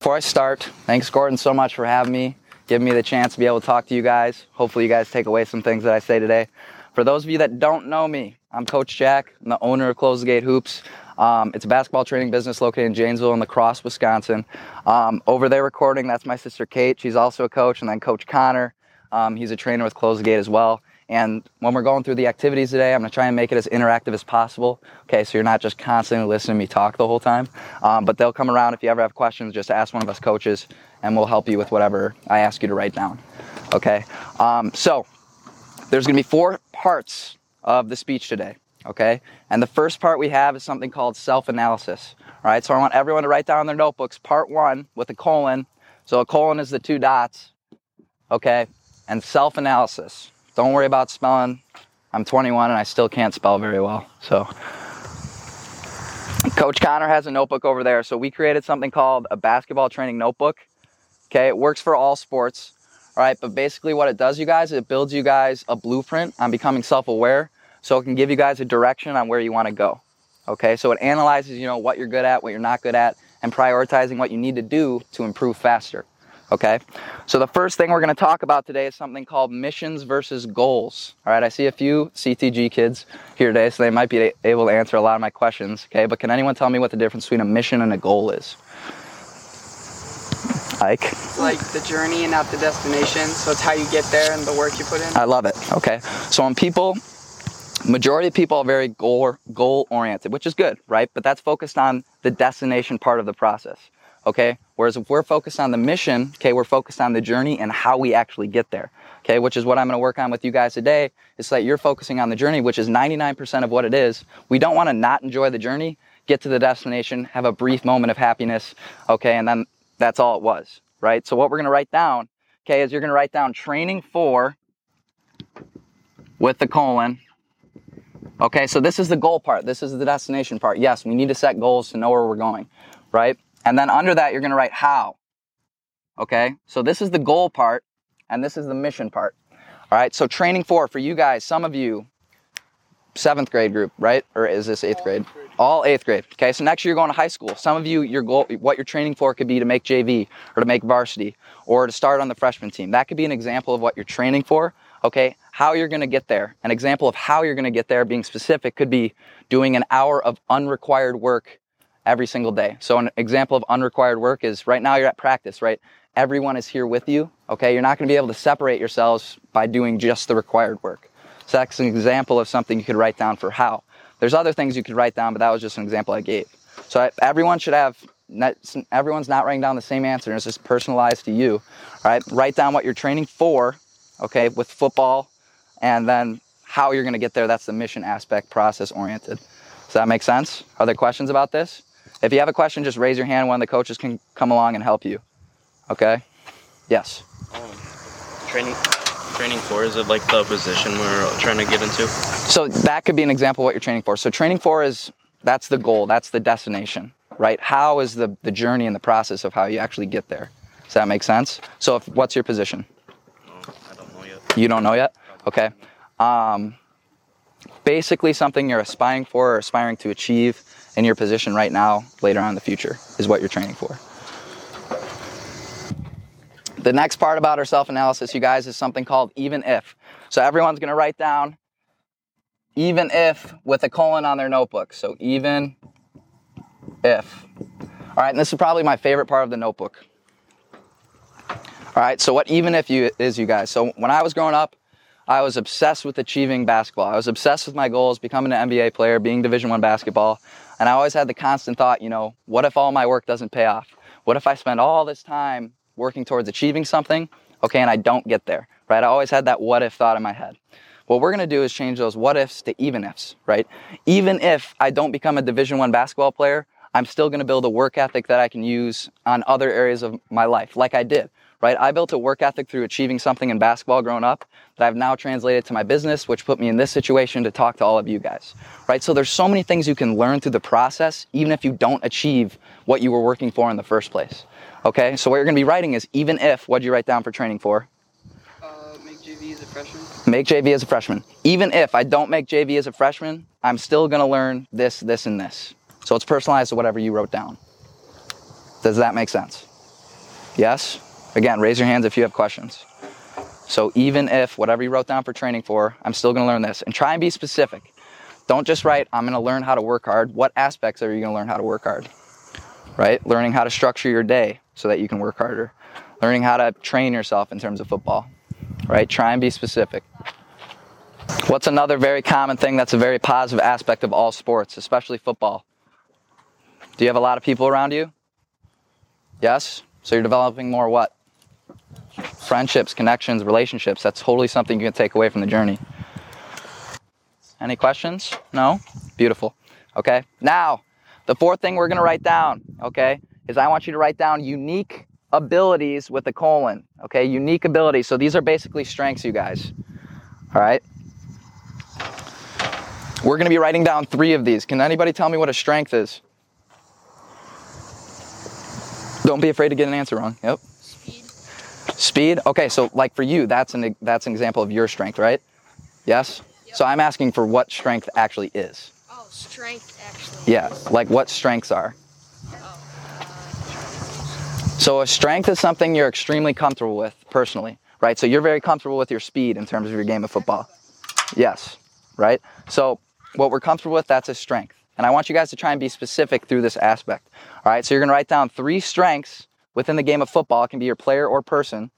Before I start, thanks Gordon so much for having me, giving me the chance to be able to talk to you guys. Hopefully, you guys take away some things that I say today. For those of you that don't know me, I'm Coach Jack. I'm the owner of Close the Gate Hoops. Um, it's a basketball training business located in Janesville in La Crosse, Wisconsin. Um, over there recording, that's my sister Kate. She's also a coach, and then Coach Connor. Um, he's a trainer with Close the Gate as well. And when we're going through the activities today, I'm to try and make it as interactive as possible. Okay, so you're not just constantly listening to me talk the whole time. Um, but they'll come around if you ever have questions, just ask one of us coaches, and we'll help you with whatever I ask you to write down. Okay, um, so there's to be four parts of the speech today. Okay, and the first part we have is something called self analysis. All right, so I want everyone to write down their notebooks part one with a colon. So a colon is the two dots. Okay, and self analysis. Don't worry about spelling. I'm 21 and I still can't spell very well. So, Coach Connor has a notebook over there. So, we created something called a basketball training notebook. Okay, it works for all sports. All right, but basically, what it does, you guys, it builds you guys a blueprint on becoming self aware so it can give you guys a direction on where you want to go. Okay, so it analyzes, you know, what you're good at, what you're not good at, and prioritizing what you need to do to improve faster. Okay, so the first thing we're going to talk about today is something called missions versus goals. All right, I see a few CTG kids here today, so they might be able to answer a lot of my questions. Okay, but can anyone tell me what the difference between a mission and a goal is? Ike? It's like the journey and not the destination, so it's how you get there and the work you put in. I love it. Okay, so when people, majority of people are very goal goal oriented, which is good, right? But that's focused on the destination part of the process okay? Whereas if we're focused on the mission, okay, we're focused on the journey and how we actually get there, okay? Which is what I'm gonna work on with you guys today, is that you're focusing on the journey, which is 99% of what it is. We don't wanna not enjoy the journey, get to the destination, have a brief moment of happiness, okay, and then that's all it was, right? So what we're gonna write down, okay, is you're gonna write down training for with the colon, Okay, so this is the goal part. This is the destination part. Yes, we need to set goals to know where we're going, right? And then under that, you're going to write how. Okay? So this is the goal part, and this is the mission part. All right? So training for, for you guys, some of you, seventh grade group, right? Or is this eighth grade? All eighth grade. Okay, so next year you're going to high school. Some of you, your goal, what you're training for could be to make JV or to make varsity or to start on the freshman team. That could be an example of what you're training for. Okay, how you're going to get there. An example of how you're going to get there, being specific, could be doing an hour of unrequired work every single day. So an example of unrequired work is right now you're at practice, right? Everyone is here with you, okay? You're not going to be able to separate yourselves by doing just the required work. So that's an example of something you could write down for how. There's other things you could write down, but that was just an example I gave. So everyone should have, everyone's not writing down the same answer. It's just personalized to you, all right? Write down what you're training for, okay, with football, and then how you're going to get there. That's the mission aspect, process oriented. Does that make sense? Are there questions about this? If you have a question, just raise your hand. One of the coaches can come along and help you. Okay? Yes. Um, training, training for is it like the position we're trying to get into? So that could be an example of what you're training for. So training for is that's the goal, that's the destination, right? How is the the journey and the process of how you actually get there? Does that make sense? So if, what's your position? I don't know yet. You don't know yet? Okay. Um, basically something you're aspiring for or aspiring to achieve in your position right now, later on in the future, is what you're training for. The next part about our self analysis, you guys, is something called even if. So everyone's to write down even if with a colon on their notebook. So even if. All right, and this is probably my favorite part of the notebook. All right, so what even if you is, you guys? So when I was growing up, I was obsessed with achieving basketball. I was obsessed with my goals, becoming an NBA player, being Division One basketball. And I always had the constant thought, you know, what if all my work doesn't pay off? What if I spend all this time working towards achieving something, okay, and I don't get there, right? I always had that what if thought in my head. What we're going to do is change those what ifs to even ifs, right? Even if I don't become a Division 1 basketball player, I'm still going to build a work ethic that I can use on other areas of my life, like I did right? I built a work ethic through achieving something in basketball growing up that I've now translated to my business, which put me in this situation to talk to all of you guys, right? So there's so many things you can learn through the process, even if you don't achieve what you were working for in the first place. Okay, so what you're gonna be writing is even if, what'd you write down for training for? Uh, make JV as a freshman. Make JV as a freshman. Even if I don't make JV as a freshman, I'm still gonna learn this, this, and this. So it's personalized to whatever you wrote down. Does that make sense? Yes? Again, raise your hands if you have questions. So even if whatever you wrote down for training for, I'm still going to learn this and try and be specific. Don't just write, I'm going to learn how to work hard. What aspects are you going to learn how to work hard? Right? Learning how to structure your day so that you can work harder. Learning how to train yourself in terms of football. Right? Try and be specific. What's another very common thing that's a very positive aspect of all sports, especially football? Do you have a lot of people around you? Yes? So you're developing more what? Friendships, connections, relationships. That's totally something you can take away from the journey. Any questions? No? Beautiful. Okay. Now, the fourth thing we're going to write down, okay, is I want you to write down unique abilities with a colon. Okay. Unique abilities. So these are basically strengths, you guys. All right. We're going to be writing down three of these. Can anybody tell me what a strength is? Don't be afraid to get an answer wrong. Yep. Speed. Okay, so like for you, that's an that's an example of your strength, right? Yes. So I'm asking for what strength actually is. Oh, strength actually. Yeah, like what strengths are. Oh. So a strength is something you're extremely comfortable with personally, right? So you're very comfortable with your speed in terms of your game of football. Yes, right? So what we're comfortable with, that's a strength. And I want you guys to try and be specific through this aspect. All right, so you're gonna write down three strengths within the game of football. It can be your player or person.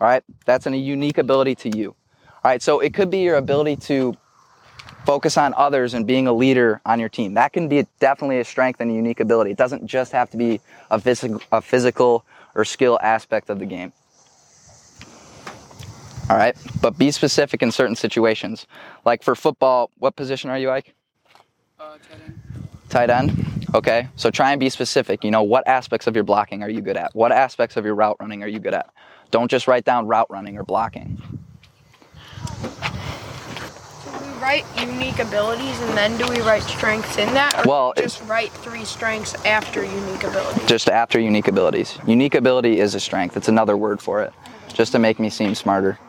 All right, that's a unique ability to you. All right, so it could be your ability to focus on others and being a leader on your team. That can be definitely a strength and a unique ability. It doesn't just have to be a, phys- a physical or skill aspect of the game. All right, but be specific in certain situations. Like for football, what position are you, Ike? Uh, tight end. Tight end. Okay, so try and be specific. You know, what aspects of your blocking are you good at? What aspects of your route running are you good at? Don't just write down route running or blocking. Do we write unique abilities and then do we write strengths in that? Or Well, just write three strengths after unique abilities. Just after unique abilities. Unique ability is a strength. It's another word for it, just to make me seem smarter.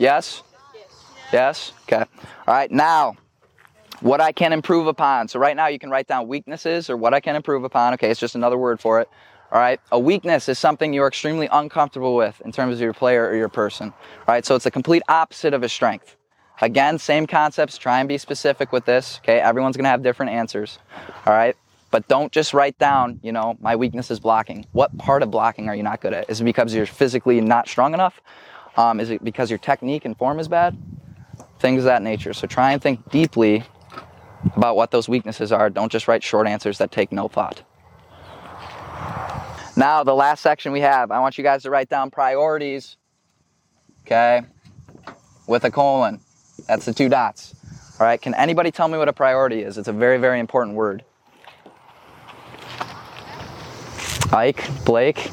Yes? Yes? Okay. All right, now, what I can improve upon. So, right now, you can write down weaknesses or what I can improve upon. Okay, it's just another word for it. All right, a weakness is something you're extremely uncomfortable with in terms of your player or your person. All right, so it's the complete opposite of a strength. Again, same concepts. Try and be specific with this. Okay, everyone's gonna have different answers. All right, but don't just write down, you know, my weakness is blocking. What part of blocking are you not good at? Is it because you're physically not strong enough? Um, is it because your technique and form is bad? Things of that nature. So try and think deeply about what those weaknesses are. Don't just write short answers that take no thought. Now, the last section we have, I want you guys to write down priorities, okay, with a colon. That's the two dots. All right, can anybody tell me what a priority is? It's a very, very important word. Ike, Blake,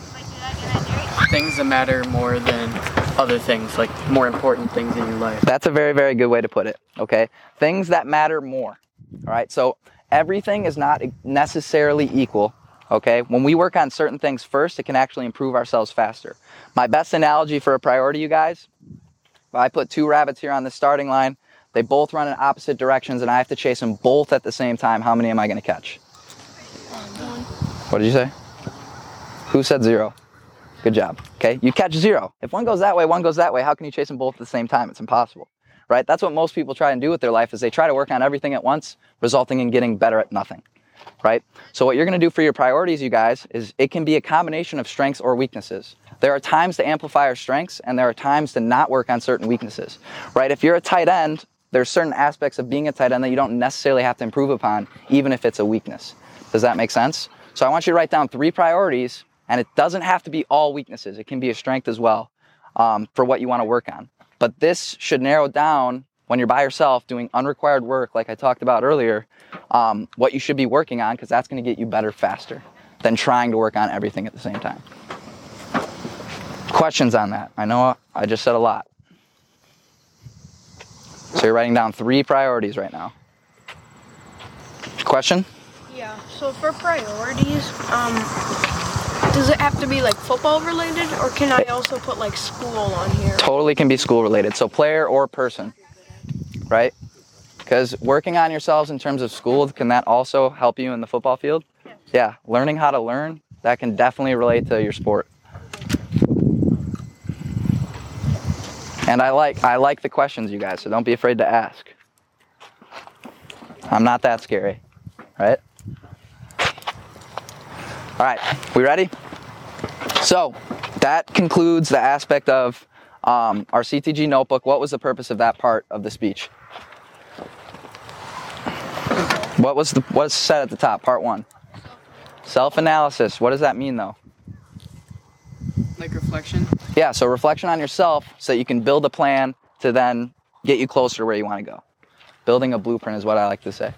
Things that matter more than other things, like more important things in your life. That's a very, very good way to put it. Okay. Things that matter more. All right. So everything is not necessarily equal. Okay. When we work on certain things first, it can actually improve ourselves faster. My best analogy for a priority, you guys, if I put two rabbits here on the starting line, they both run in opposite directions and I have to chase them both at the same time. How many am I going to catch? What did you say? Who said zero? Good job. Okay, you catch zero. If one goes that way, one goes that way. How can you chase them both at the same time? It's impossible, right? That's what most people try and do with their life is they try to work on everything at once, resulting in getting better at nothing, right? So what you're going to do for your priorities, you guys, is it can be a combination of strengths or weaknesses. There are times to amplify our strengths, and there are times to not work on certain weaknesses, right? If you're a tight end, there's certain aspects of being a tight end that you don't necessarily have to improve upon, even if it's a weakness. Does that make sense? So I want you to write down three priorities and it doesn't have to be all weaknesses, it can be a strength as well um, for what you want to work on. But this should narrow down when you're by yourself doing unrequired work, like I talked about earlier, um, what you should be working on, because that's going to get you better faster than trying to work on everything at the same time. Questions on that? I know I just said a lot. So you're writing down three priorities right now. Question? Yeah. So for priorities, um, does it have to be like football related, or can I also put like school on here? totally can be school related. So player or person, right? Because working on yourselves in terms of school, can that also help you in the football field? yeah, learning how to learn, that can definitely relate to your sport. And I like I like the questions you guys, so don't be afraid to ask. I'm not that scary, right? All right, we ready? So that concludes the aspect of um, our CTG notebook. What was the purpose of that part of the speech? What was the what's said at the top? Part one. Self-analysis. What does that mean, though? Like reflection. Yeah, so reflection on yourself so that you can build a plan to then get you closer to where you want to go. Building a blueprint is what I like to say.